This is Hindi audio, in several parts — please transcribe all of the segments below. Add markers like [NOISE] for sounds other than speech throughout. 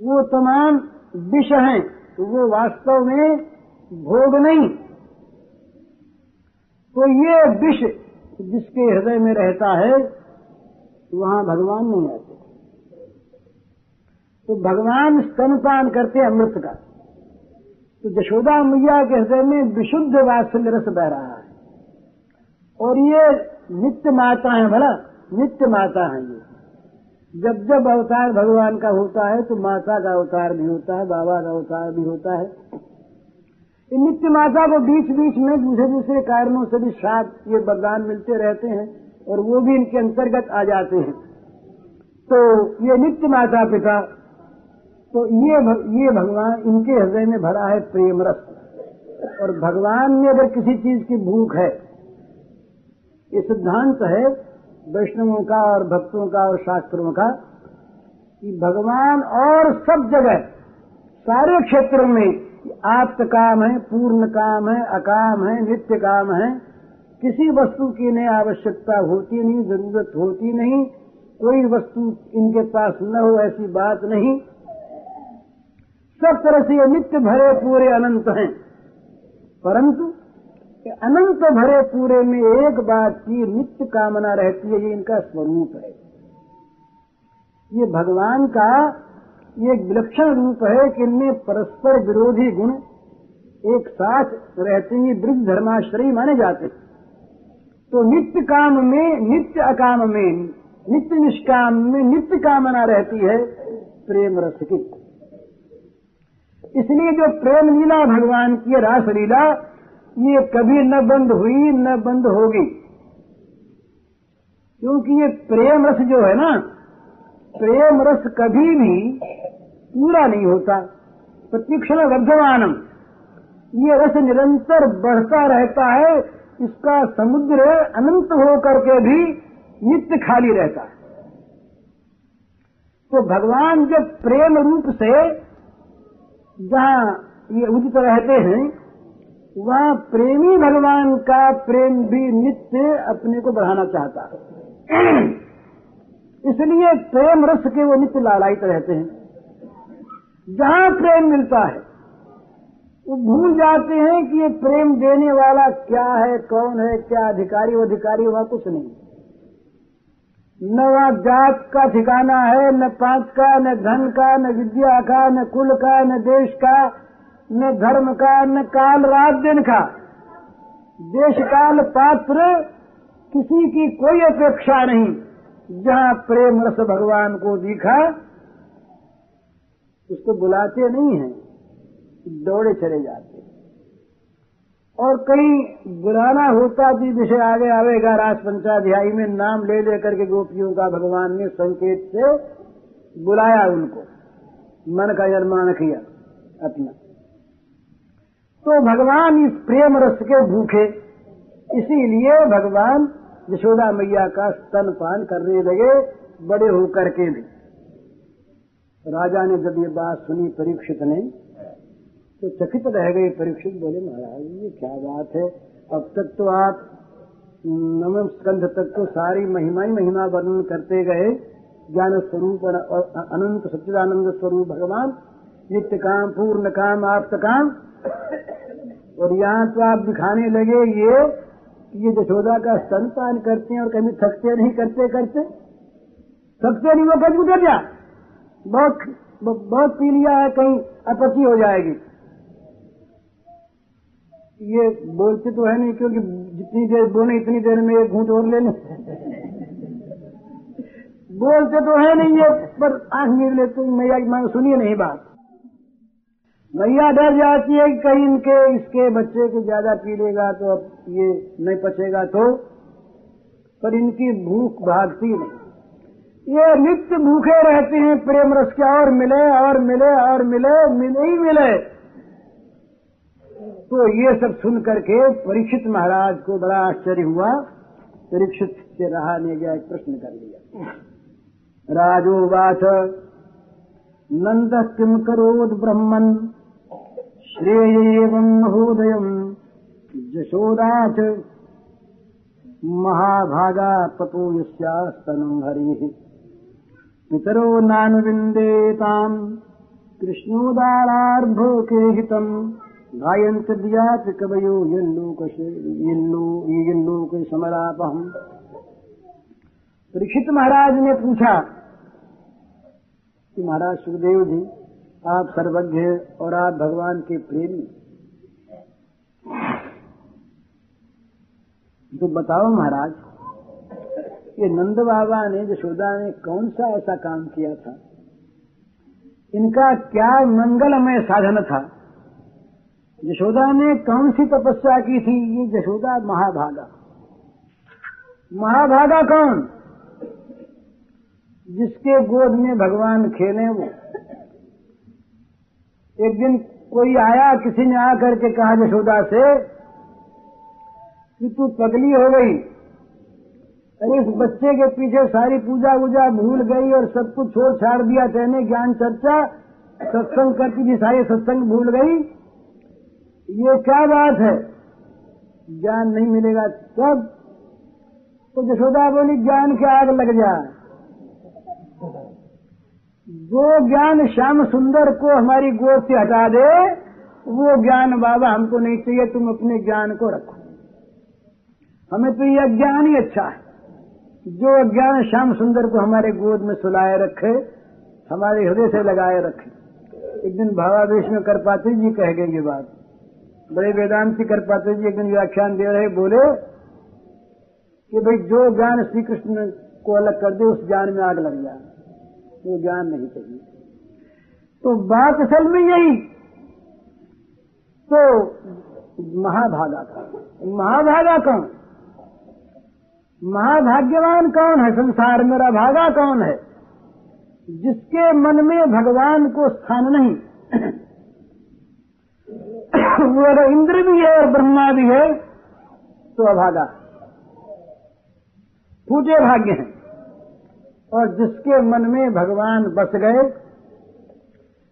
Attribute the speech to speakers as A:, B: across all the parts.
A: वो तमाम विष हैं तो वो वास्तव में भोग नहीं। तो ये विष जिसके हृदय में रहता है, वहाँ भगवान नहीं आते। तो भगवान स्तनपान करते अमृत का। तो जशोदा मैया के हृदय में विशुद्ध वात्सल्य रस बह रहा है। और ये नित्य माता है, भला, नित्य माता है ये। जब जब अवतार भगवान का होता है तो माता का अवतार भी होता है, बाबा का अवतार भी होता है। नित्य माता को बीच बीच में दूसरे दूसरे कारणों से भी साथ ये वरदान मिलते रहते हैं, और वो भी इनके अंतर्गत आ जाते हैं। तो ये नित्य माता पिता तो ये ये भगवान इनके हृदय में भरा है प्रेम रस और भगवान में अगर किसी चीज़ की भूख है, ये सिद्धांत है वैष्णवों का और भक्तों का और शास्त्रों का कि भगवान और सब जगह, सारे क्षेत्रों में आप्त काम है, पूर्ण काम है, अकाम है, नित्य काम है, किसी वस्तु की इन्हें आवश्यकता होती नहीं, ज़रूरत होती नहीं, कोई वस्तु इनके पास न हो ऐसी बात नहीं। सब तरह से ये नित्य भरे पूरे अनंत हैं। परंतु अनंत भरे पूरे में एक बात की नित्य कामना रहती है, ये इनका स्वरूप है। ये भगवान का ये विलक्षण रूप है कि इनमें परस्पर विरोधी गुण एक साथ रहते ही वृद्ध धर्माश्रय माने जाते तो नित्य काम में, नित्य अकाम में, नित्य निष्काम में नित्य कामना रहती है, प्रेम रस की। इसलिए जो प्रेम लीला भगवान की रास लीला ये कभी न बंद हुई, न बंद होगी। क्योंकि ये प्रेम रस जो है ना, प्रेम रस कभी भी पूरा नहीं होता। प्रतिक्षण वर्धमानम। ये रस निरंतर बढ़ता रहता है, इसका समुद्र अनंत होकर के भी नित्य खाली रहता है। तो भगवान जब प्रेम रूप से जहाँ ये उदित रहते हैं वहाँ प्रेमी भगवान का प्रेम भी नित्य अपने को बढ़ाना चाहता है। [CLEARS THROAT] इसलिए प्रेम रस के वो नित्य लालायित रहते हैं। जहाँ प्रेम मिलता है, वो भूल जाते हैं कि ये प्रेम देने वाला क्या है, कौन है, क्या अधिकारी, वो अधिकारी वहाँ कुछ नहीं। न वहाँ जात का ठिकाना है, न पाँच का, न धन का, न विद्या का, न कुल का, न देश का न धर्म का, न काल रात दिन का। देश काल पात्र किसी की कोई अपेक्षा नहीं। जहाँ प्रेम रस भगवान को दिखा, उसको बुलाते नहीं हैं। दौड़े चले जाते और कहीं बुलाना होता भी विषय आगे आवेगा, राज पंचाध्यायी में नाम ले लेकर के गोपियों का भगवान ने संकेत से बुलाया उनको। मन का निर्माण किया अपना। तो भगवान इस प्रेम रस के भूखे। इसीलिए भगवान यशोदा मैया का स्तन पान करने लगे, बड़े होकर के भी। राजा ने जब ये बात सुनी परीक्षित ने तो चकित रह गए परीक्षित, बोले, महाराज, ये क्या बात है? अब तक तो आप नवम स्कंध तक तो सारी महिमा ही महिमा वर्णन करते गए। ज्ञान स्वरूप और अनंत सच्चिदानंद स्वरूप, भगवान, नित्य काम, पूर्ण काम आप काम और यहाँ तो आप दिखाने लगे, ये कि ये जशोदा का संतान करते हैं और कभी थकते नहीं, करते करते। थकते नहीं, वो कभी उतर जा बहुत बहुत पी लिया है, कहीं अपत्ति हो जाएगी। ये बोलते तो है नहीं, क्योंकि जितनी देर बोले, इतनी देर में एक घूट और ले लें बोलते तो है नहीं ये, पर आँख मिल लेते मैं सुनिए नहीं बात। मैया डर जाती है कि कहीं इनके, इसके बच्चे को ज़्यादा पी लेगा तो अब ये नहीं पचेगा तो पर इनकी भूख भागती नहीं। ये नित्य भूखे रहते हैं, प्रेम रस के और मिले और मिले और मिले मिले ही मिले। तो ये सब सुन करके परीक्षित महाराज को बड़ा आश्चर्य हुआ। परीक्षित से रहा ने गया, एक प्रश्न कर लिया। राजो राजोवाच नंद किम करोद ब्रह्मन? श्रेय महोदय जशोदाच महाभागा तपो यस्तनम हरि। पितरो नानुविंदेताम कृष्णोदारार्भो के हितम। गायंत दियात कवयो यल्लोक यल्लो यल्लोक समरापहम परीक्षित महाराज ने पूछा कि महाराज सुखदेव जी आप सर्वज्ञ हैं और आप भगवान के प्रेमी तो बताओ महाराज, ये नंद बाबा ने, यशोदा ने कौन सा ऐसा काम किया था? इनका क्या मंगलमय साधन था? यशोदा ने कौन सी तपस्या की थी? ये यशोदा महाभागा। महाभागा कौन? जिसके गोद में भगवान खेले वो। एक दिन कोई आया, किसी ने आकर के कहा, यशोदा से कि तू पगली हो गई। अरे, इस बच्चे के पीछे सारी पूजा वूजा भूल गई और सब कुछ छोड़ छाड़ दिया। कहने ज्ञान चर्चा, सत्संग करती थी सारे सत्संग भूल गई। ये क्या बात है? ज्ञान नहीं मिलेगा तब। तो यशोदा बोली, ज्ञान के आग लग जाए जो ज्ञान श्याम सुंदर को हमारी गोद से हटा दे, वो ज्ञान बाबा हमको नहीं चाहिए, तुम अपने ज्ञान को रखो। हमें तो यह ज्ञान ही अच्छा है। जो ज्ञान श्याम सुंदर को हमारे गोद में सुलाए रखे, हमारे हृदय से लगाए रखे, एक दिन भावावेश में करपात्री जी कह गए ये बात। बड़े वेदांति करपात्री जी एक दिन व्याख्यान दे रहे, बोले कि भाई जो ज्ञान श्री कृष्ण को अलग कर दे, उस ज्ञान में आग लग जाए। वो ज्ञान नहीं चाहिए। तो बात असल में यही तो महाभागा था महाभागा कौन? महाभाग्यवान कौन है? संसार मेरा भागा कौन है? जिसके मन में भगवान को स्थान नहीं। [COUGHS] वो अगर इंद्र भी है और ब्रह्मा भी है तो अभागा। फूटे भाग्य हैं। और जिसके मन में भगवान बस गए,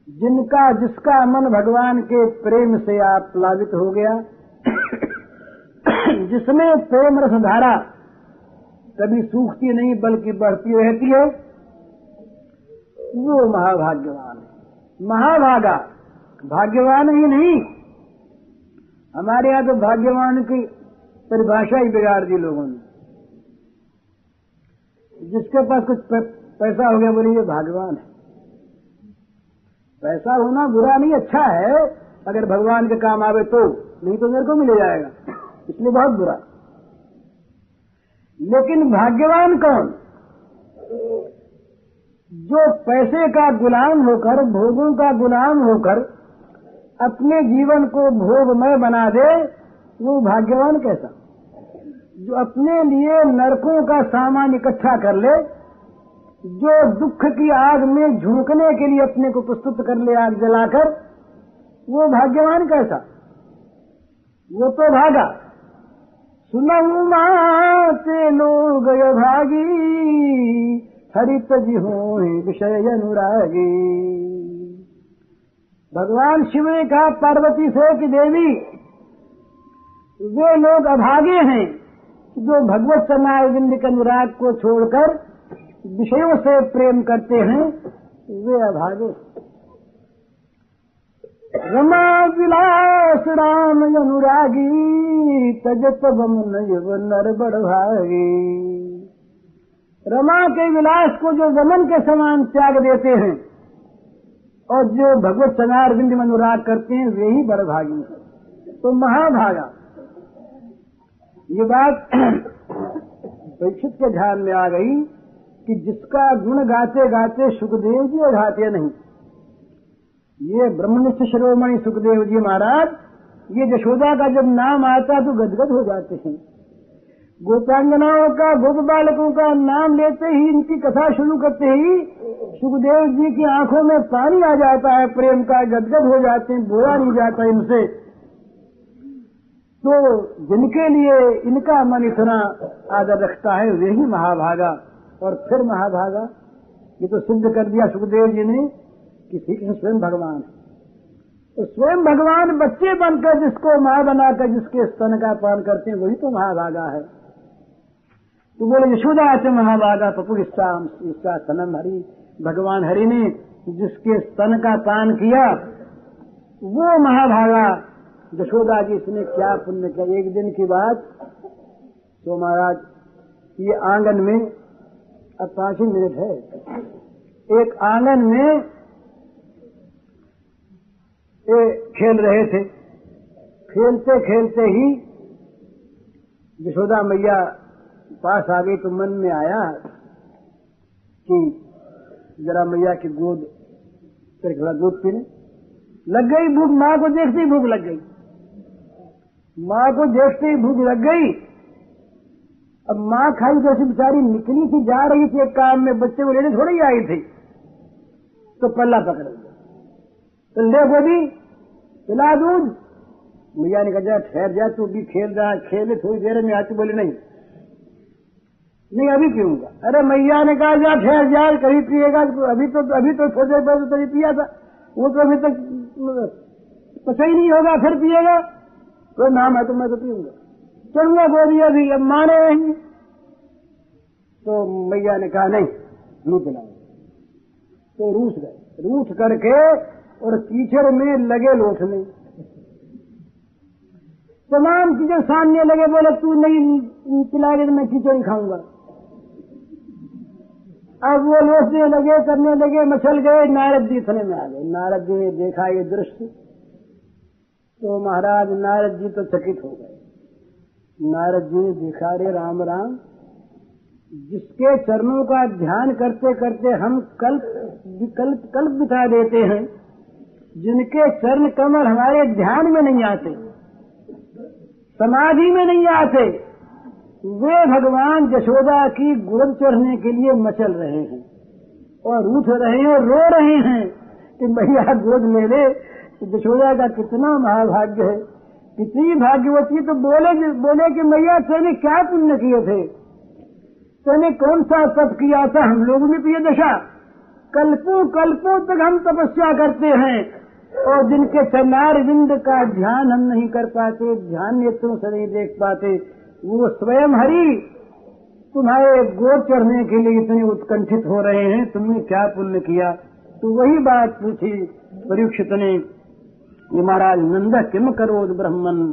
A: जिनका जिसका मन भगवान के प्रेम से आप प्लावित हो गया जिसमें प्रेम रस धारा कभी सूखती नहीं, बल्कि बढ़ती रहती है, वो महाभाग्यवान है। महाभागा, भाग्यवान ही नहीं, हमारे यहाँ तो भाग्यवान की परिभाषा ही बिगाड़ दी लोगों ने। जिसके पास कुछ पैसा हो गया, बोले, ये भाग्यवान है। पैसा होना बुरा नहीं अच्छा है। अगर भगवान के काम आवे तो नहीं तो मेरे को मिल जाएगा। इसलिए बहुत बुरा। लेकिन भाग्यवान कौन? जो पैसे का गुलाम होकर, भोगों का गुलाम होकर, अपने जीवन को भोगमय बना दे, वो भाग्यवान कैसा? जो अपने लिए नरकों का सामान इकट्ठा कर ले, जो दुख की आग में झुकने के लिए अपने को प्रस्तुत कर ले आग जलाकर, वो भाग्यवान कैसा? वो तो भागा। सुनऊ माते लोग भागी, हरित जी हो विषय अनुरागी। भगवान शिव ने कहा पार्वती से कि देवी, वे लोग अभागे हैं। जो भगवत समाविंद के अनुराग को छोड़कर विषयों से प्रेम करते हैं, वे अभागे। रमा विलास राम अनुरागी तजत बमुन नर भागी रमा के विलास को जो वमन के समान त्याग देते हैं, और जो भगवत सनार बिंद में अनुराग करते हैं, वे ही बड़भागी तो महाभागा। ये बात [CLEARS THROAT] परीक्षित के ध्यान में आ गई कि जिसका गुण गाते गाते सुखदेव जी गाते नहीं। ये ब्रह्मनिष्ठ शिरोमणि सुखदेव जी महाराज, ये यशोदा का जब नाम आता तो गदगद हो जाते हैं। गोपांगनाओं का, गोप बालकों का नाम लेते ही इनकी कथा शुरू करते ही सुखदेव जी की आँखों में पानी आ जाता है, प्रेम का गदगद हो जाते हैं, बोला नहीं जाता इनसे। तो जिनके लिए इनका मन इतना आदर रखता है, वे ही महाभागा। और फिर महाभागा, ये तो सिद्ध कर दिया सुखदेव जी ने कि श्री कृष्ण स्वयं भगवान है। तो स्वयं भगवान बच्चे बनकर जिसको माँ बनाकर जिसके स्तन का पान करते हैं, वही तो महाभागा है। तो बोले, यशोदा से महाभागा पपु ईसा सनम हरि, भगवान हरि ने जिसके स्तन का पान किया, वो महाभागा यशोदा जी इसने क्या पुण्य किया। एक दिन की बात तो महाराज, ये आँगन में, अब पाँच ही मिनट है। एक आँगन में ये खेल रहे थे। खेलते खेलते ही यशोदा मैया पास आ गई तो मन में आया कि जरा मैया की गोद दूध पीने। लग गई भूख, माँ को देखते भूख लग गई। माँ को देखते ही भूख लग गई। अब माँ खाई जैसी बेचारी निकली थी, जा रही थी एक काम में, बच्चे को लेने थोड़ी आई थी। तो पल्ला पकड़ लिया। तो ले गोदी पिला दूध। मैया ने कहा ठहर जा, तू भी खेल रहा, खेले, थोड़ी देर में आती बोले, नहीं। नहीं, अभी पीऊँगा। अरे मैया ने कहा, जा, ठहर जा, कभी पिएगा अभी तो अभी तो थोड़ी देर पहले तो पिया था। वो तो अभी तक, पता ही नहीं होगा, फिर पिएगा। कोई नाम है तो मैं तो पीऊँगा। चलूँगा गोदी अभी अब माने नहीं। तो मैया ने कहा, नहीं नहीं पिलाऊँगा तो रूठ गए। रूठ करके और कीचड़ में लगे लोटने तमाम चीज़ें सामने लगे, बोले, तू नहीं पिलाएगा तो मैं कीचड़ ही खाऊँगा। अब वो लोटने लगे, करने लगे, मचल गए, नारद जी थने में आ गए। नारद जी ने देखा ये दृश्य। तो महाराज नारद जी तो चकित हो गए। नारद जी ने देखा रे राम राम, जिसके चरणों का ध्यान करते करते हम कल्प विकल्प कल्प बिता देते हैं, जिनके चरण कमल हमारे ध्यान में नहीं आते, समाधि में नहीं आते, वे भगवान यशोदा की गुरद चढ़ने के लिए मचल रहे हैं और उठ रहे हैं, रो रहे हैं कि भैया गोद ले ले तो यशोदा का कितना महाभाग्य है। कितनी भाग्यवती तो बोले बोले कि मैया, तेने क्या पुण्य किए थे? तेने कौन सा तप किया था? हम लोग भी तो ये दशा। कल्पों कल्पों तक हम तपस्या करते हैं। और जिनके चनार विंद का ध्यान हम नहीं कर पाते, ध्यान नेत्रों से नहीं देख पाते, वो स्वयं हरि, तुम्हारे गोद चढ़ने के लिए इतने उत्कंठित हो रहे हैं, तुमने क्या पुण्य किया? तो वही बात पूछी परीक्षित ने। ये महाराज नंद किम करो ब्रह्मन?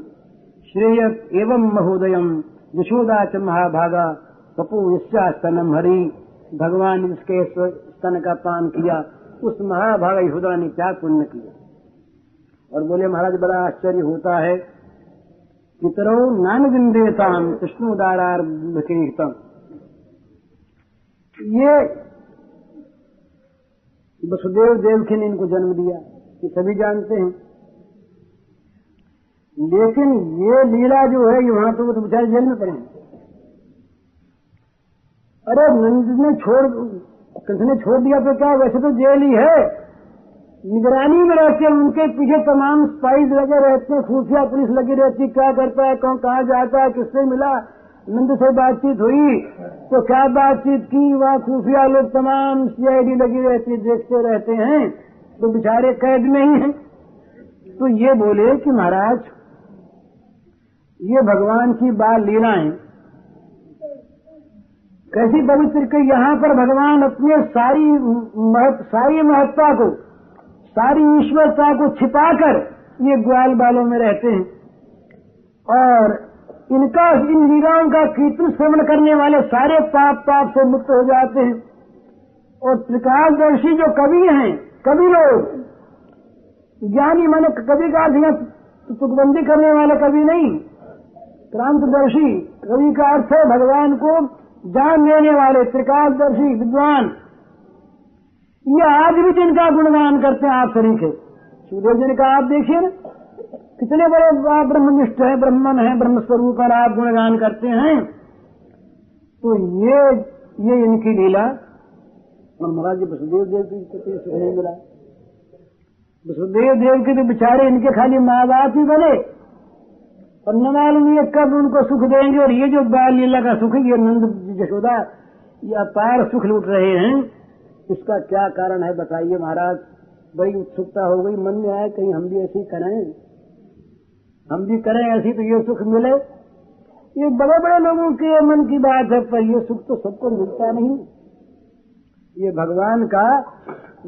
A: श्रेय एवं महोदयम। यशोदा च महाभागा। कपू ईश्चा स्तनम हरि। भगवान इसके स्तन का पान किया। उस महाभागा यशोदा ने क्या पुण्य किया? और बोले, महाराज, बड़ा आश्चर्य होता है पितरो नान विंदेता विंदेताम कृष्णोदारार्भकेतम ये वसुदेव देव के ने इनको जन्म दिया। ये सभी जानते हैं। लेकिन ये लीला जो है वहाँ तो तो बेचारे जेल में पड़े अरे नंद ने छोड़ कृष्ण ने छोड़ दिया तो क्या, वैसे तो जेल ही है। निगरानी में रहते हैं, उनके पीछे तमाम स्पाइस लगे रहते हैं, खुफिया पुलिस लगी रहती क्या करता है, कौन, कहाँ जाता है, किससे मिला? नंद से बातचीत हुई तो क्या बातचीत की? वहाँ खुफिया लोग तमाम सीआईडी लगी रहती देखते रहते हैं तो बेचारे कैद में ही हैं। तो ये बोले कि महाराज ये भगवान की बाल लीलाएँ। कैसी पवित्र के यहाँ पर भगवान अपने सारी महत, सारी महत्ता को सारी ईश्वरता को छिपाकर ये ग्वाल बालों में रहते हैं। और इनका इन लीलाओं का कीर्तन श्रवण करने वाले सारे पाप पाप से मुक्त हो जाते हैं। और त्रिकालदर्शी जो कवि हैं कवि लोग ज्ञानी मन कवि का अर्थ तुकबंदी करने वाले कवि नहीं क्रांतदर्शी कवि का अर्थ है भगवान को जान लेने वाले, त्रिकालदर्शी, विद्वान। ये आज भी जिनका गुणगान करते हैं, आप शरीक है सूर्य जी कहा, आप देखिए कितने बड़े ब्रह्मनिष्ठ है, ब्रह्मन है ब्रह्म स्वरूप पर आप गुणगान करते हैं। तो ये ये इनकी लीला। और महाराज जी, वसुदेव देव की मिला वसुदेव देव के तो बेचारे इनके खाली माँ बाप ही बने। और न मालूम ये कब उनको सुख देंगे और ये जो बाल लीला का सुख ये नंद यशोदा, ये अपार सुख लूट रहे हैं। इसका क्या कारण है बताइए महाराज? बड़ी उत्सुकता हो गई, मन में आया, कहीं हम भी ऐसी करें। हम भी करें ऐसी तो ये सुख मिले। ये बड़े बड़े लोगों के मन की बात है, पर ये सुख तो सबको मिलता नहीं। ये भगवान का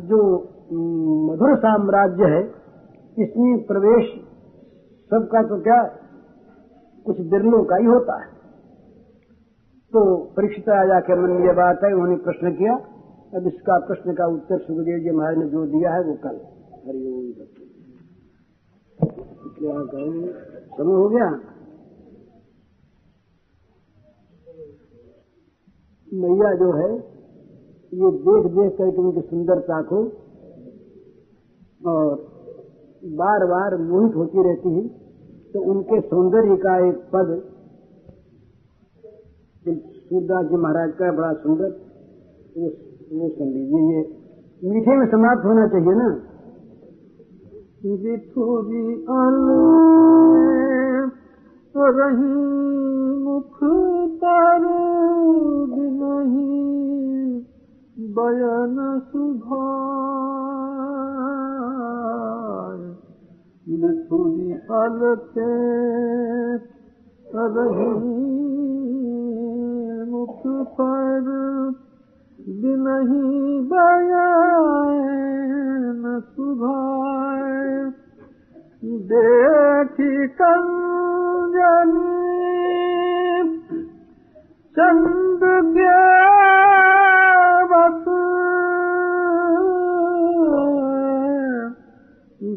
A: जो मधुर साम्राज्य है, इसमें प्रवेश, सबका तो क्या कुछ बिरलों का ही होता है। तो परीक्षित राजा के मन में यह बात है, उन्होंने प्रश्न किया, अब इसका प्रश्न का उत्तर सुखदेव जी महाराज ने जो दिया है वो कल। हरिओम क्या कहें समय हो गया। मैया जो है, ये देख देख करके उनकी सुंदरता को और बार बार मोहित होती रहती है। तो उनके सौंदर्य का एक पद सूरदास जी महाराज का बड़ा सुंदर वो सुन लीजिए ये मीठे में समाप्त होना चाहिए ना।
B: बिथुरी अल रही मुख पर नहीं, बयन सुधार तुंहिंजी हल ते तुख पर न सुभे कंदु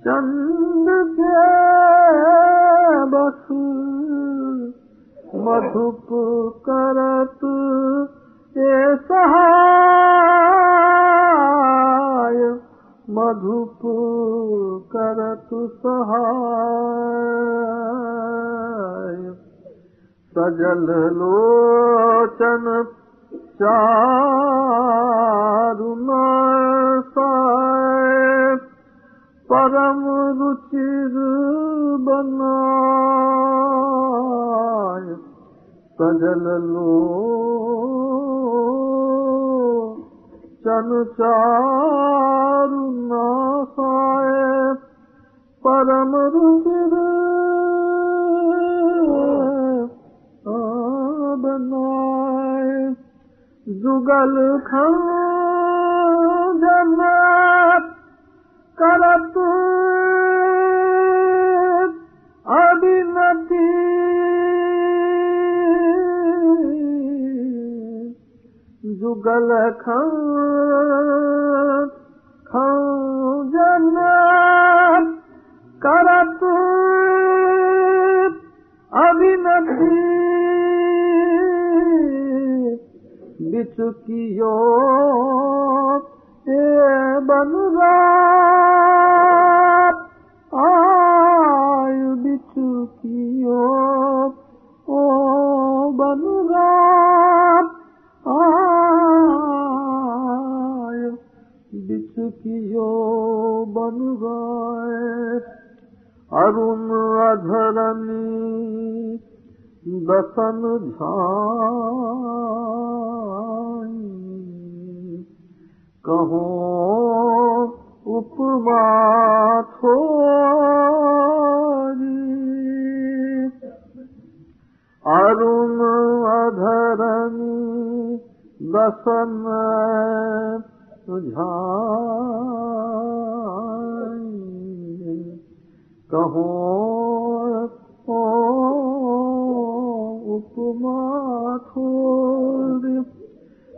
B: चंद बस मधुप करत मधुप करत सहाय सजल लोचन परम रुचिर बनाय सजल लो चन चारु नासाय परम रुचिर जुगल खंजन करत अभिनति जुगल खंजन अरुण अधरनी दसन झाई कहो ओ उपमा थोरी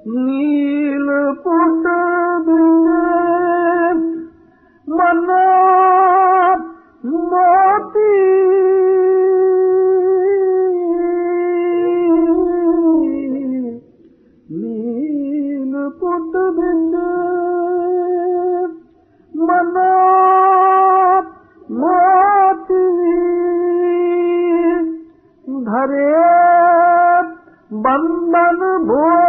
B: नील पुट बंधन भोरी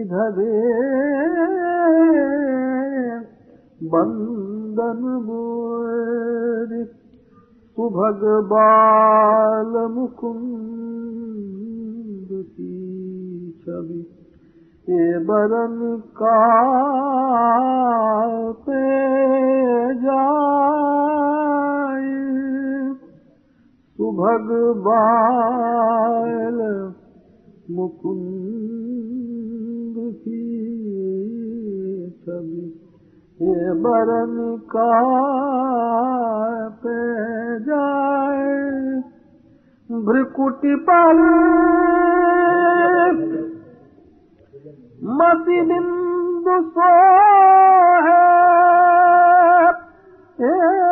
B: इधरे बंधन भोरी सुभग बाल मुकुंद की छवि ए बरन का पे बाल मुकुंद की छवि। ये बरन का पे जाए भ्रिकुटी पल मति बिंदु सो है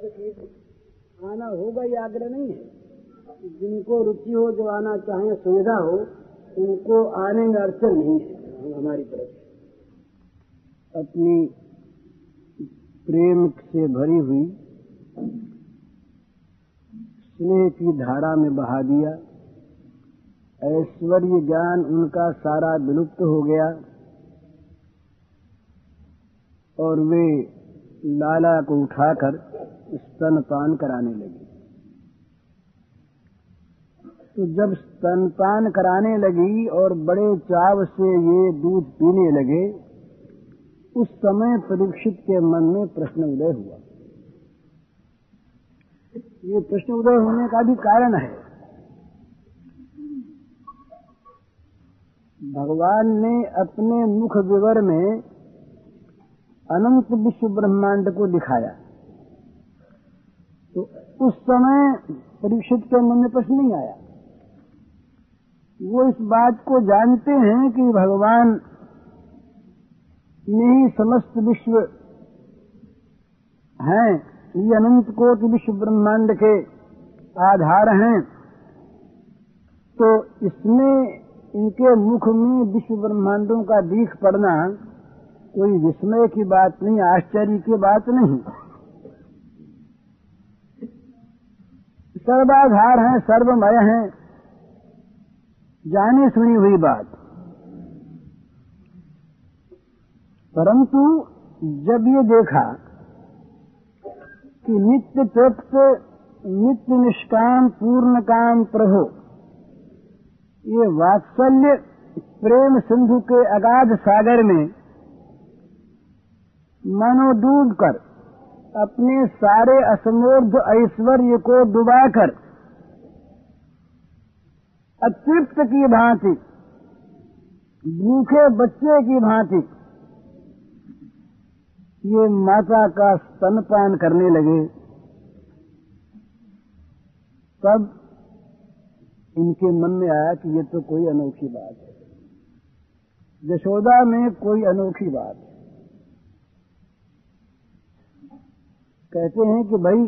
A: पद की आना होगा, ये आग्रह नहीं है। जिनको रुचि हो, जो आना चाहे, सुविधा हो, उनको आने में अड़चन नहीं है हमारी तरफ़ अपनी प्रेम से भरी हुई, स्नेह की धारा में बहा दिया। ऐश्वर्य ज्ञान उनका सारा विलुप्त हो गया। और वे लाला को उठाकर स्तनपान कराने लगी। तो जब स्तनपान कराने लगी और बड़े चाव से ये दूध पीने लगे, उस समय परीक्षित के मन में प्रश्न उदय हुआ। ये प्रश्न उदय होने का भी कारण है। भगवान ने अपने मुख विवर में अनंत विश्व ब्रह्मांड को दिखाया। तो उस समय परीक्षित के मन में प्रश्न नहीं आया। वो इस बात को जानते हैं कि भगवान में ही समस्त विश्व हैं ये अनंत कोटि विश्व ब्रह्मांड के आधार हैं। तो इसमें इनके मुख में विश्व ब्रह्मांडों का दीख पड़ना कोई विस्मय की बात नहीं, आश्चर्य की बात नहीं। सर्वाधार हैं, सर्वमय हैं। जानी सुनी हुई बात। परंतु जब ये देखा कि नित्य तृप्त, नित्य निष्काम, पूर्ण काम प्रभु, ये वात्सल्य प्रेम सिंधु के अगाध सागर में मनो डूब कर अपने सारे असमूर्ध ऐश्वर्य को डुबाकर अतृप्त की भांति, भूखे बच्चे की भांति ये माता का स्तनपान करने लगे। तब इनके मन में आया कि ये तो कोई अनोखी बात है। यशोदा में कोई अनोखी बात है। कहते हैं कि भाई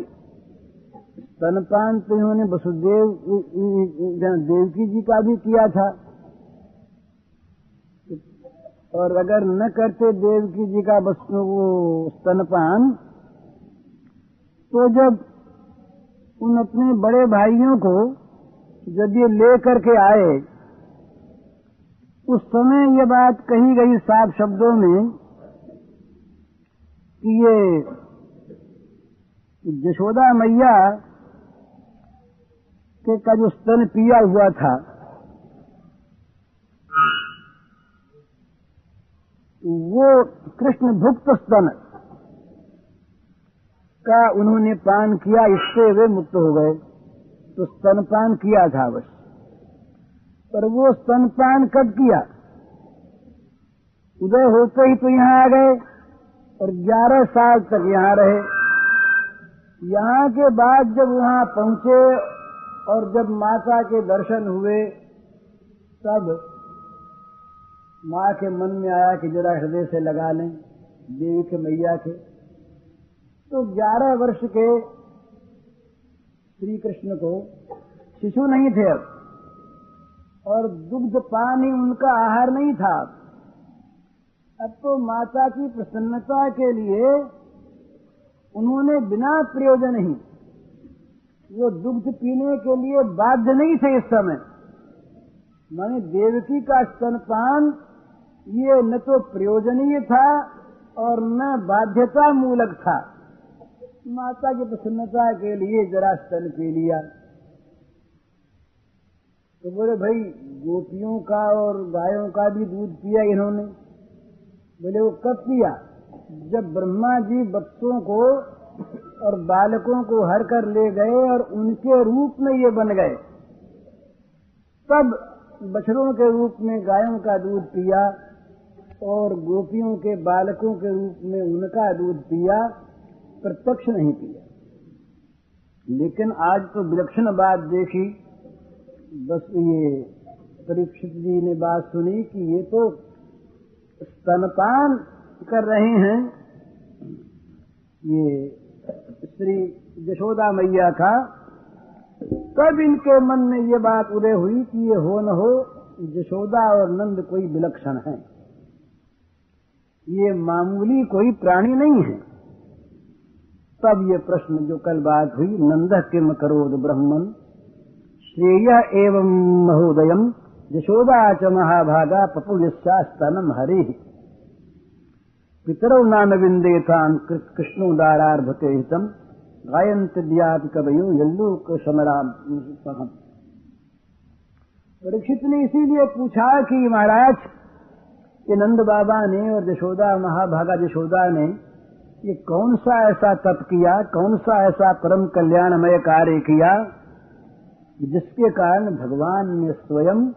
A: स्तनपान तो इन्होंने वसुदेव देवकी जी का भी किया था। और अगर न करते देवकी जी का स्तनपान तो जब उन अपने बड़े भाइयों को जब ये ले करके आए, उस समय ये बात कही गई साफ़ शब्दों में कि ये यशोदा मैया के का जो स्तन पिया हुआ था, वो कृष्ण भुक्त स्तन का उन्होंने पान किया, इससे वे मुक्त हो गए। तो स्तनपान किया था बस। पर वो स्तनपान कब किया? उदय होते ही तो यहाँ आ गए और 11 साल तक यहाँ रहे। यहाँ के बाद जब वहाँ पहुँचे और जब माता के दर्शन हुए, तब माँ के मन में आया कि जरा हृदय से लगा लें, देवी के मैया के। तो ग्यारह वर्ष के श्री कृष्ण को शिशु नहीं थे अब, और दुग्ध पानी उनका आहार नहीं था। अब तो माता की प्रसन्नता के लिए उन्होंने बिना प्रयोजन ही वो दुग्ध पीने के लिए बाध्य नहीं थे इस समय। माने देवकी का स्तनपान ये न तो प्रयोजनीय था और न बाध्यता मूलक था। माता की प्रसन्नता के लिए जरा स्तन पी लिया। तो बोले, भाई, गोपियों का और गायों का भी दूध पिया इन्होंने। बोले, वो कब पिया? जब ब्रह्मा जी बच्चों को और बालकों को हर कर ले गए और उनके रूप में ये बन गए, तब बछड़ों के रूप में गायों का दूध पिया और गोपियों के बालकों के रूप में उनका दूध पिया, प्रत्यक्ष नहीं पिया। लेकिन आज तो विलक्षण बात देखी, बस ये परीक्षित जी ने बात सुनी कि ये तो स्तनपान कर रहे हैं, ये श्री यशोदा मैया का, तब इनके मन में ये बात उदय हुई कि ये हो न हो, यशोदा और नंद कोई विलक्षण है। ये मामूली कोई प्राणी नहीं है। तब ये प्रश्न जो कल बात हुई, नंद किम करोद ब्रह्मन, श्रेय एवं महोदयम, यशोदा च महाभागा पपुलिस्या स्तनम हरे। पितरौ नाम विंदेतान कृष्णोदारार्भते हितम गायंत दियात कवयो यल्लूक समराम परीक्षित ने इसीलिए पूछा कि महाराज, ये नंद बाबा ने और यशोदा महाभागा यशोदा ने, ये कौन सा ऐसा तप किया कौन सा ऐसा परम कल्याणमय कार्य किया, जिसके कारण भगवान ने स्वयं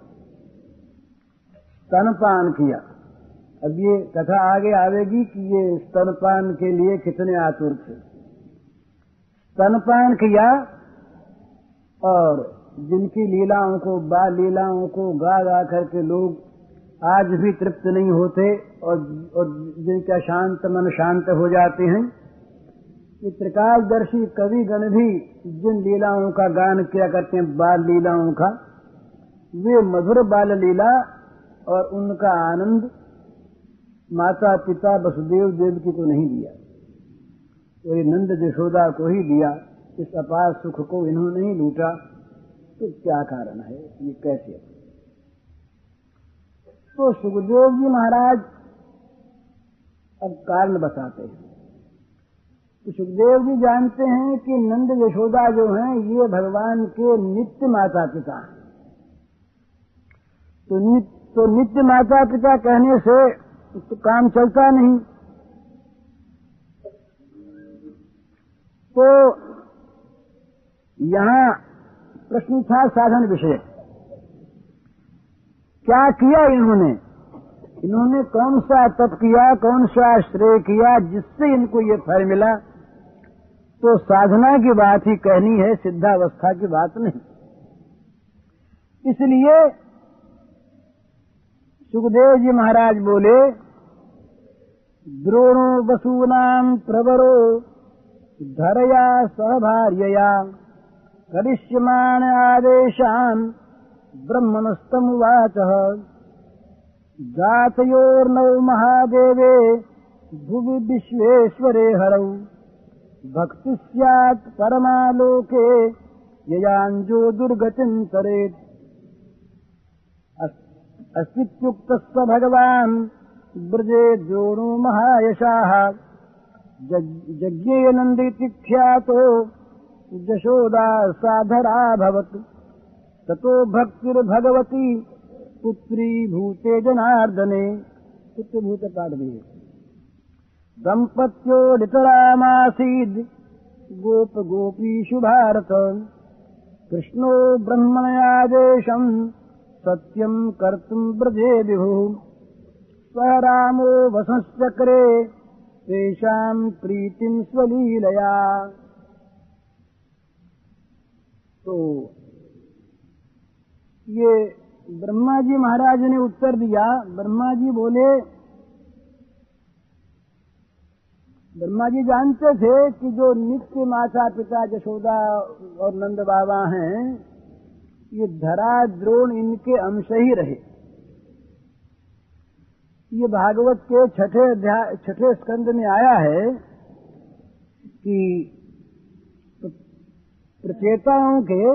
A: स्तनपान किया। अब ये कथा आगे आवेगी कि ये स्तनपान के लिए कितने आतुर थे। स्तनपान किया और जिनकी लीलाओं को बाल लीलाओं को गा गा करके लोग आज भी तृप्त नहीं होते और, और जिनका शांत मन शांत हो जाते हैं त्रिकालदर्शी कवि गण भी जिन लीलाओं का गान किया करते हैं बाल लीलाओं का वे मधुर बाल लीला और उनका आनंद माता पिता वसुदेव देव की को नहीं दिया। तो ये नंद यशोदा को ही दिया, इस अपार सुख को इन्होंने नहीं लूटा। तो क्या कारण है? ये कैसे? तो सुखदेव जी महाराज, अब कारण बताते हैं। तो सुखदेव जी जानते हैं कि नंद यशोदा जो हैं, ये भगवान के नित्य माता पिता तो नित्य तो नित्य माता पिता कहने से तो काम चलता नहीं। तो यहाँ प्रश्न था साधन विषय। क्या किया इन्होंने? इन्होंने कौन सा तप किया, कौन सा श्रेय किया, जिससे इनको ये फल मिला? तो साधना की बात ही कहनी है, सिद्धावस्था की बात नहीं। इसलिए सुखदेव जी महाराज बोले द्रोणो वसूनाम् प्रवरो धरया सहभार्यया करिष्यमाण आदेशान् ब्रह्मणस्तमुवाचः। जातयोर्नौ महादेवे भुवि विश्वेश्वरे हरौ। भक्ति स्यात् परमालोके ययाञ्जो दुर्गतिम् तरेत् अस्तित्युक्तः स भगवान् ब्रजे द्रोणो महायशाः। यज्ञे नन्दिति ख्यातो। यशोदा साधराभवत् ततो भक्तिर्भगवती। पुत्री भूते जनार्दने। पुत्रभूतपाठ भी है दम्पत्यो नितरामासीद्। गोप गोपीषु भारत। कृष्णो ब्रह्मणयादेशम्। सत्यम् कर्तुम् ब्रजे विभुः। स रामो वसश्चक्रे तेषाम् प्रीतिम् स्वलीलया। तो ये ब्रह्मा जी महाराज ने उत्तर दिया। ब्रह्मा जी बोले ब्रह्मा जी जानते थे कि जो नित्य माता पिता यशोदा और नंद बाबा हैं, ये धरा द्रोण इनके अंश ही रहे। ये भागवत के छठे अध्याय, छठे स्कंद में आया है कि प्रचेताओं के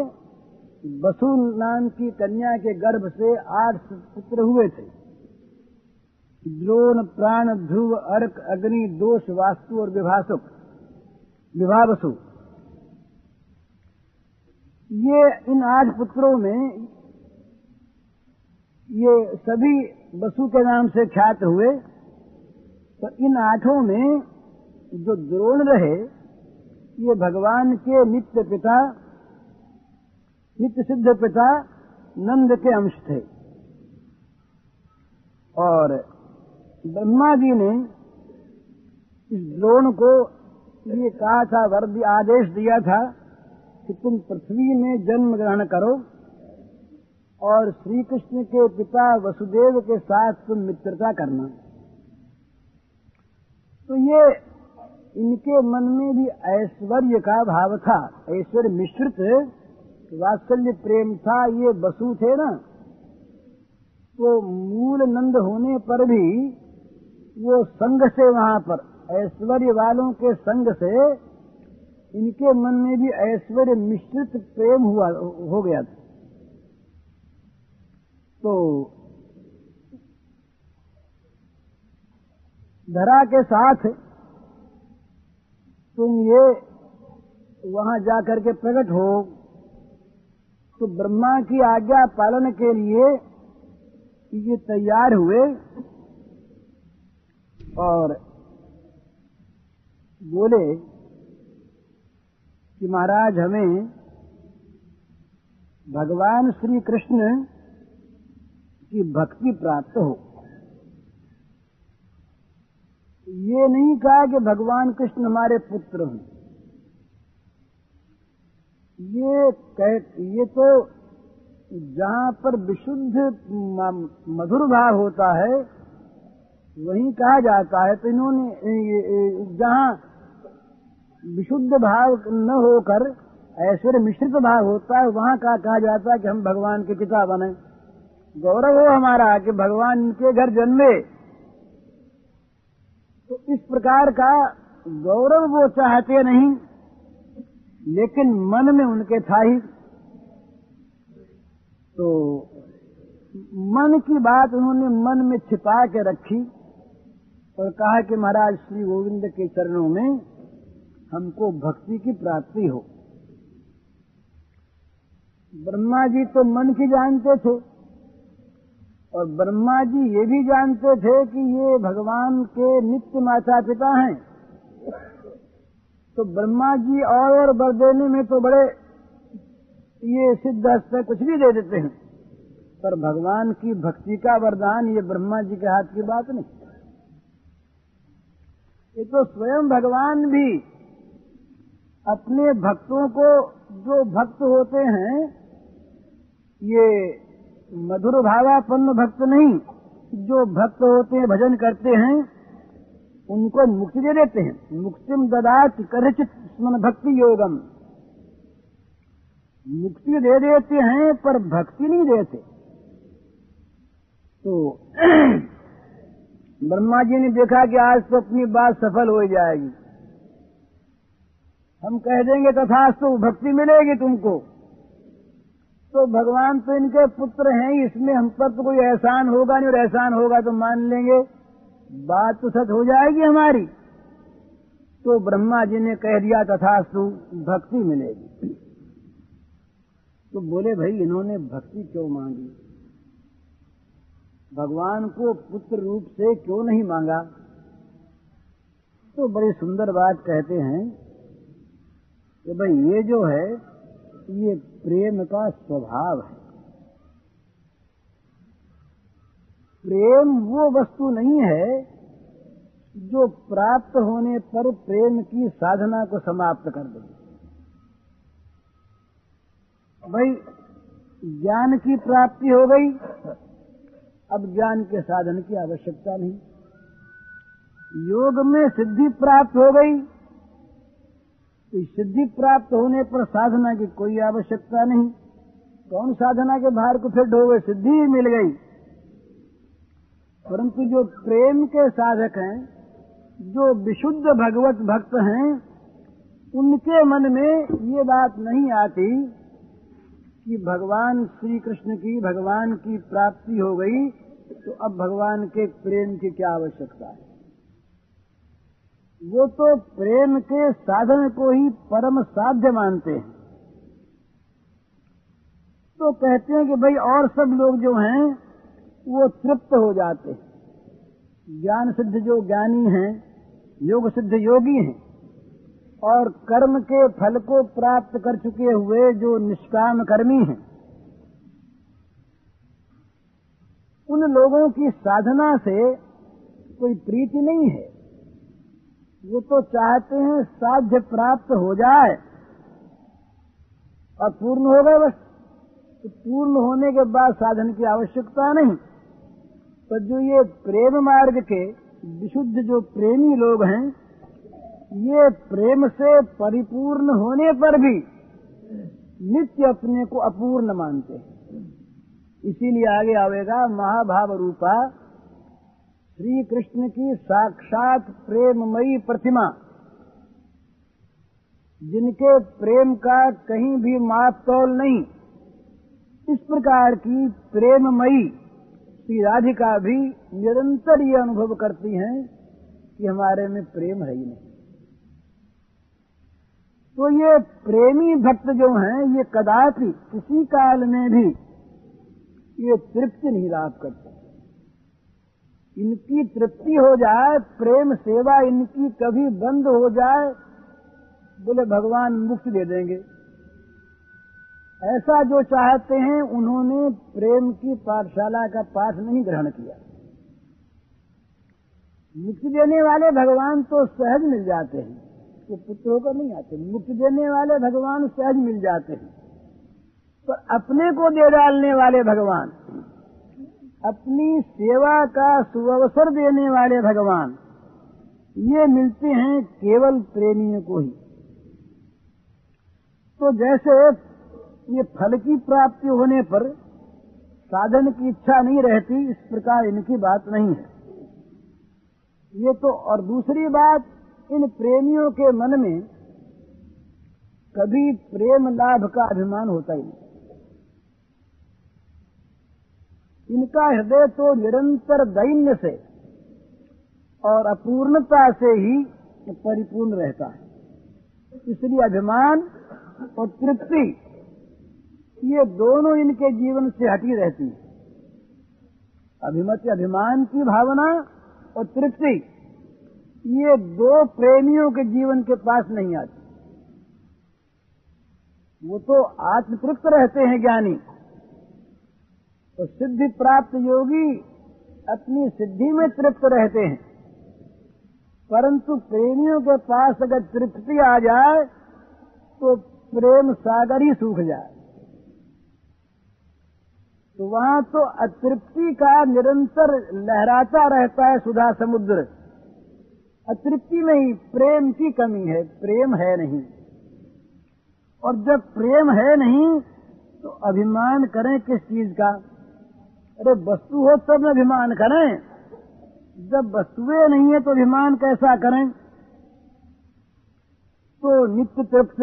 A: वसु नाम की कन्या के गर्भ से आठ पुत्र हुए थे। द्रोण, प्राण, ध्रुव, अर्क, अग्नि, दोष, वास्तु और विभासुक, विभावसु। ये इन आठ पुत्रों में ये सभी वसु के नाम से ख्यात हुए तो इन आठों में जो द्रोण रहे, ये भगवान के नित्य पिता नित्य सिद्ध पिता नंद के अंश थे। और ब्रह्मा जी ने इस द्रोण को ये कहा था वर आदेश दिया था कि तुम पृथ्वी में जन्म ग्रहण करो। और श्री कृष्ण के पिता वसुदेव के साथ तुम मित्रता करना। तो ये इनके मन में भी ऐश्वर्य का भाव था, ऐश्वर्य मिश्रित वात्सल्य प्रेम था, ये वसु थे ना। तो मूल नंद होने पर भी वो संग से वहाँ पर, ऐश्वर्य वालों के संग से इनके मन में भी ऐश्वर्य मिश्रित प्रेम हुआ, हो गया था। तो धरा के साथ तुम ये वहाँ जाकर के प्रकट हो तो ब्रह्मा की आज्ञा पालन के लिए ये तैयार हुए और बोले कि महाराज हमें भगवान श्री कृष्ण की भक्ति प्राप्त हो। ये नहीं कहा कि भगवान कृष्ण हमारे पुत्र हैं। ये कह ये तो जहाँ पर विशुद्ध मधुर भाव होता है, वहीं कहा जाता है। तो इन्होंने जहाँ विशुद्ध भाव न होकर ऐश्वर्य मिश्रित भाव होता है, वहाँ का कहा जाता है कि हम भगवान के पिता बने। गौरव हो हमारा कि भगवान के घर जन्मे। तो इस प्रकार का गौरव वो चाहते नहीं, लेकिन मन में उनके था ही। तो मन की बात उन्होंने मन में छिपा के रखी और कहा कि महाराज श्री गोविंद के चरणों में हमको भक्ति की प्राप्ति हो। ब्रह्मा जी तो मन की जानते थे। और ब्रह्मा जी ये भी जानते थे कि ये भगवान के नित्य माता पिता हैं। तो ब्रह्मा जी और और बर देने में तो बड़े ये सिद्ध हस्त कुछ भी दे देते हैं। पर भगवान की भक्ति का वरदान ये ब्रह्मा जी के हाथ की बात नहीं। ये तो स्वयं भगवान भी अपने भक्तों को जो भक्त होते हैं, ये मधुर भावापन्न भक्त नहीं, जो भक्त होते हैं, भजन करते हैं, उनको मुक्ति दे देते हैं। मुक्तिम ददात करचित स्मन भक्ति योगम। मुक्ति दे देते हैं, पर भक्ति नहीं देते। तो [CLEARS THROAT] ब्रह्मा जी ने देखा कि आज तो अपनी बात सफल हो जाएगी। हम कह देंगे तथा तो भक्ति मिलेगी तुमको। तो भगवान तो इनके पुत्र हैं, इसमें हम पर तो कोई एहसान होगा नहीं, और एहसान होगा तो मान लेंगे। बात तो सच हो जाएगी हमारी। तो ब्रह्मा जी ने कह दिया, तथास्तु भक्ति मिलेगी। तो बोले, भाई, इन्होंने भक्ति क्यों मांगी? भगवान को पुत्र रूप से क्यों नहीं मांगा? तो बड़ी सुंदर बात कहते हैं कि भाई, ये जो है, ये प्रेम का स्वभाव है। प्रेम वो वस्तु नहीं है जो प्राप्त होने पर प्रेम की साधना को समाप्त कर दे। भाई, ज्ञान की प्राप्ति हो गई, अब ज्ञान के साधन की आवश्यकता नहीं। योग में सिद्धि प्राप्त हो गई तो सिद्धि प्राप्त होने पर साधना की कोई आवश्यकता नहीं। कौन साधना के भार को फिर ढोगे सिद्धि ही मिल गई। परंतु जो प्रेम के साधक हैं, जो विशुद्ध भगवत भक्त हैं, उनके मन में ये बात नहीं आती कि भगवान श्री कृष्ण की, भगवान की प्राप्ति हो गई तो अब भगवान के प्रेम की क्या आवश्यकता है? वो तो प्रेम के साधन को ही परम साध्य मानते हैं। तो कहते हैं कि भाई और सब लोग जो हैं, वो तृप्त हो जाते हैं। ज्ञान सिद्ध जो ज्ञानी हैं, योग सिद्ध योगी हैं, और कर्म के फल को प्राप्त कर चुके हुए जो निष्काम कर्मी हैं, उन लोगों की साधना से कोई प्रीति नहीं है। वो तो चाहते हैं साध्य प्राप्त हो जाए और पूर्ण हो गए बस। तो पूर्ण होने के बाद साधन की आवश्यकता नहीं। पर जो ये प्रेम मार्ग के विशुद्ध जो प्रेमी लोग हैं, ये प्रेम से परिपूर्ण होने पर भी नित्य अपने को अपूर्ण मानते हैं। इसीलिए आगे आवेगा महाभाव रूपा श्री कृष्ण की साक्षात प्रेममयी प्रतिमा, जिनके प्रेम का कहीं भी माप तौल नहीं, इस प्रकार की प्रेममयी श्री राधिका भी निरंतर ये अनुभव करती हैं कि हमारे में प्रेम है ही नहीं। तो ये प्रेमी भक्त जो हैं, ये कदापि किसी काल में भी ये तृप्ति नहीं लाभ करते। इनकी तृप्ति हो जाए, प्रेम सेवा इनकी कभी बंद हो जाए, बोले, भगवान मुक्ति दे देंगे। ऐसा जो चाहते हैं, उन्होंने प्रेम की पाठशाला का पाठ नहीं ग्रहण किया। मुक्ति देने वाले भगवान तो सहज मिल जाते हैं। तो पुत्र होकर नहीं आते। मुक्ति देने वाले भगवान सहज मिल जाते हैं। पर अपने को दे डालने वाले भगवान अपनी सेवा का सुअवसर देने वाले भगवान। ये मिलते हैं केवल प्रेमियों को ही। तो जैसे ये फल की प्राप्ति होने पर साधन की इच्छा नहीं रहती, इस प्रकार इनकी बात नहीं है। ये तो और दूसरी बात, इन प्रेमियों के मन में कभी प्रेम लाभ का अभिमान होता ही नहीं। इनका हृदय तो निरंतर दैन्य से और अपूर्णता से ही परिपूर्ण रहता है। इसलिए अभिमान और तृप्ति, ये दोनों इनके जीवन से हटी रहती है। अभिमत, अभिमान की भावना और तृप्ति, ये दो प्रेमियों के जीवन के पास नहीं आती। वो तो आत्मतृप्त रहते हैं ज्ञानी। तो सिद्धि प्राप्त योगी अपनी सिद्धि में तृप्त रहते हैं। परंतु प्रेमियों के पास अगर तृप्ति आ जाए तो प्रेम सागर ही सूख जाए। तो वहाँ तो अतृप्ति का निरंतर लहराता रहता है सुधा समुद्र। अतृप्ति में ही प्रेम की कमी है, प्रेम है नहीं। और जब प्रेम है नहीं तो अभिमान करें किस चीज़ का? अरे वस्तु हो तब में अभिमान करें। जब वस्तुएँ नहीं है तो अभिमान कैसा करें? तो नित्य तृप्त,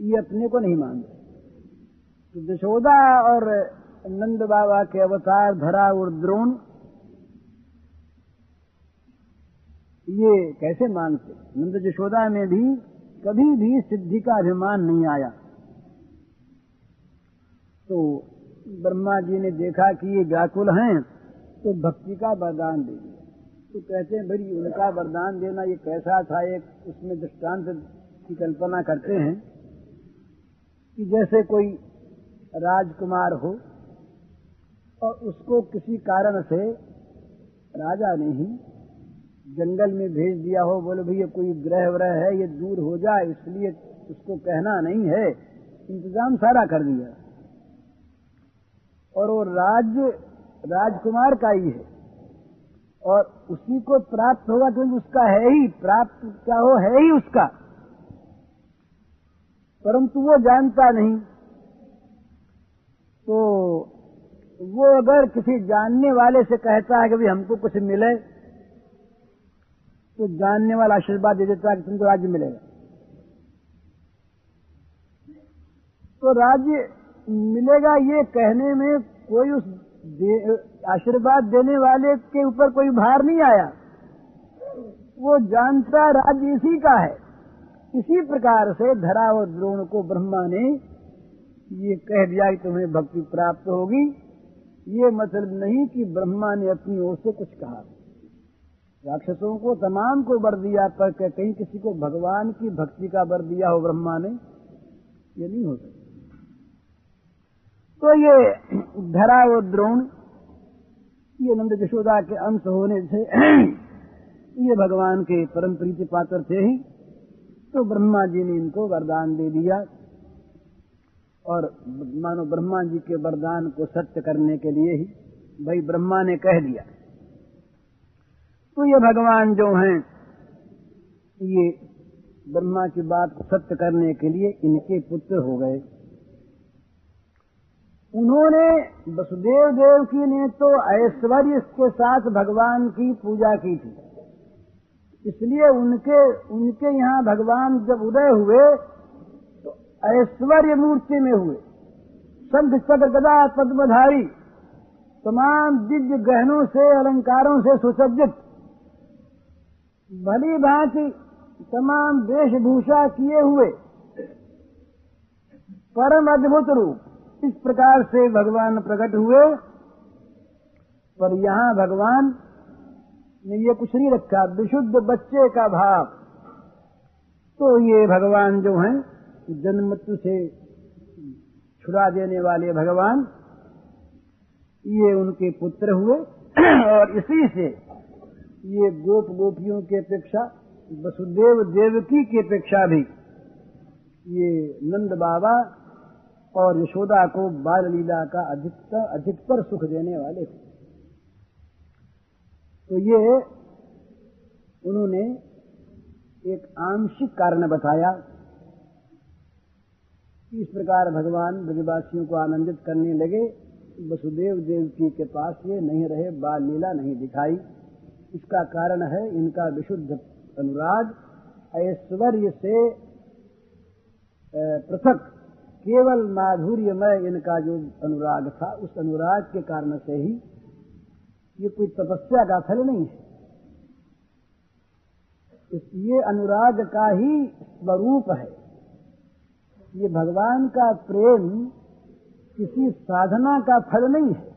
A: ये अपने को नहीं मानते। तो यशोदा और नंद बाबा के अवतार धरा और द्रोण, ये कैसे मानते? नंद यशोदा में भी कभी भी सिद्धि का अभिमान नहीं आया। तो ब्रह्मा जी ने देखा कि ये व्याकुल हैं तो भक्ति का वरदान दे दिया। तो कहते हैं, भाई, उनका वरदान देना ये कैसा था एक उसमें दृष्टांत की कल्पना करते हैं कि जैसे कोई राजकुमार हो और उसको किसी कारण से राजा ने ही जंगल में भेज दिया हो, बोले भैया कोई ग्रह व्रह है, ये दूर हो जाए, इसलिए उसको कहना नहीं है, इंतज़ाम सारा कर दिया। और वो राज्य राजकुमार का ही है। और उसी को प्राप्त होगा क्योंकि उसका है ही, प्राप्त क्या हो, है ही उसका। परंतु वो जानता नहीं। तो वो अगर किसी जानने वाले से कहता है कि भाई हमको कुछ मिले तो जानने वाला आशीर्वाद दे देता है कि तुमको राज्य मिलेगा। तो राज्य मिलेगा ये कहने में कोई उस आशीर्वाद देने वाले के ऊपर कोई भार नहीं आया। वो जानता राज्य इसी का है। इसी प्रकार से धरा और द्रोण को ब्रह्मा ने ये कह दिया कि तुम्हें भक्ति प्राप्त होगी। ये मतलब नहीं कि ब्रह्मा ने अपनी ओर से कुछ कहा। राक्षसों को, तमाम को वर दिया, पर कहीं किसी को भगवान की भक्ति का वर दिया हो ब्रह्मा ने, ये नहीं हो सकता। तो ये धरा और द्रोण, ये नंद यशोदा के अंश होने से [CLEARS THROAT] ये भगवान के परम प्रीति पात्र थे ही। तो ब्रह्मा जी ने इनको वरदान दे दिया और मानो ब्रह्मा जी के वरदान को सत्य करने के लिए ही भाई ब्रह्मा ने कह दिया। तो ये भगवान जो हैं, ये ब्रह्मा की बात सत्य करने के लिए इनके पुत्र हो गए। उन्होंने वसुदेव देव की ने तो ऐश्वर्य के साथ भगवान की पूजा की थी। इसलिए उनके उनके यहाँ भगवान जब उदय हुए तो ऐश्वर्य मूर्ति में हुए। शंख, चक्र, गदा, पद्मधारी, तमाम दिव्य गहनों से, अलंकारों से सुसज्जित। भली भांति तमाम वेशभूषा किए हुए, परम अद्भुत रूप। इस प्रकार से भगवान प्रकट हुए, पर यहाँ भगवान ने ये कुछ नहीं रखा, विशुद्ध बच्चे का भाव। तो ये भगवान जो हैं जन्म से छुड़ा देने वाले भगवान, ये उनके पुत्र हुए, और इसी से ये गोप गोपियों की अपेक्षा, वसुदेव देवकी की अपेक्षा भी ये नंद बाबा और यशोदा को बाल लीला का अधिकतर अधिकतर सुख देने वाले तो ये उन्होंने एक आंशिक कारण बताया इस प्रकार भगवान ब्रजवासियों को आनंदित करने लगे। वसुदेव देवकी के पास ये नहीं रहे बाल लीला नहीं दिखाई। इसका कारण है इनका विशुद्ध अनुराग, ऐश्वर्य से पृथक केवल माधुर्यमय इनका जो अनुराग था, उस अनुराग के कारण से ही ये कोई तपस्या का फल नहीं है। ये अनुराग का ही स्वरूप है। ये भगवान का प्रेम किसी साधना का फल नहीं है।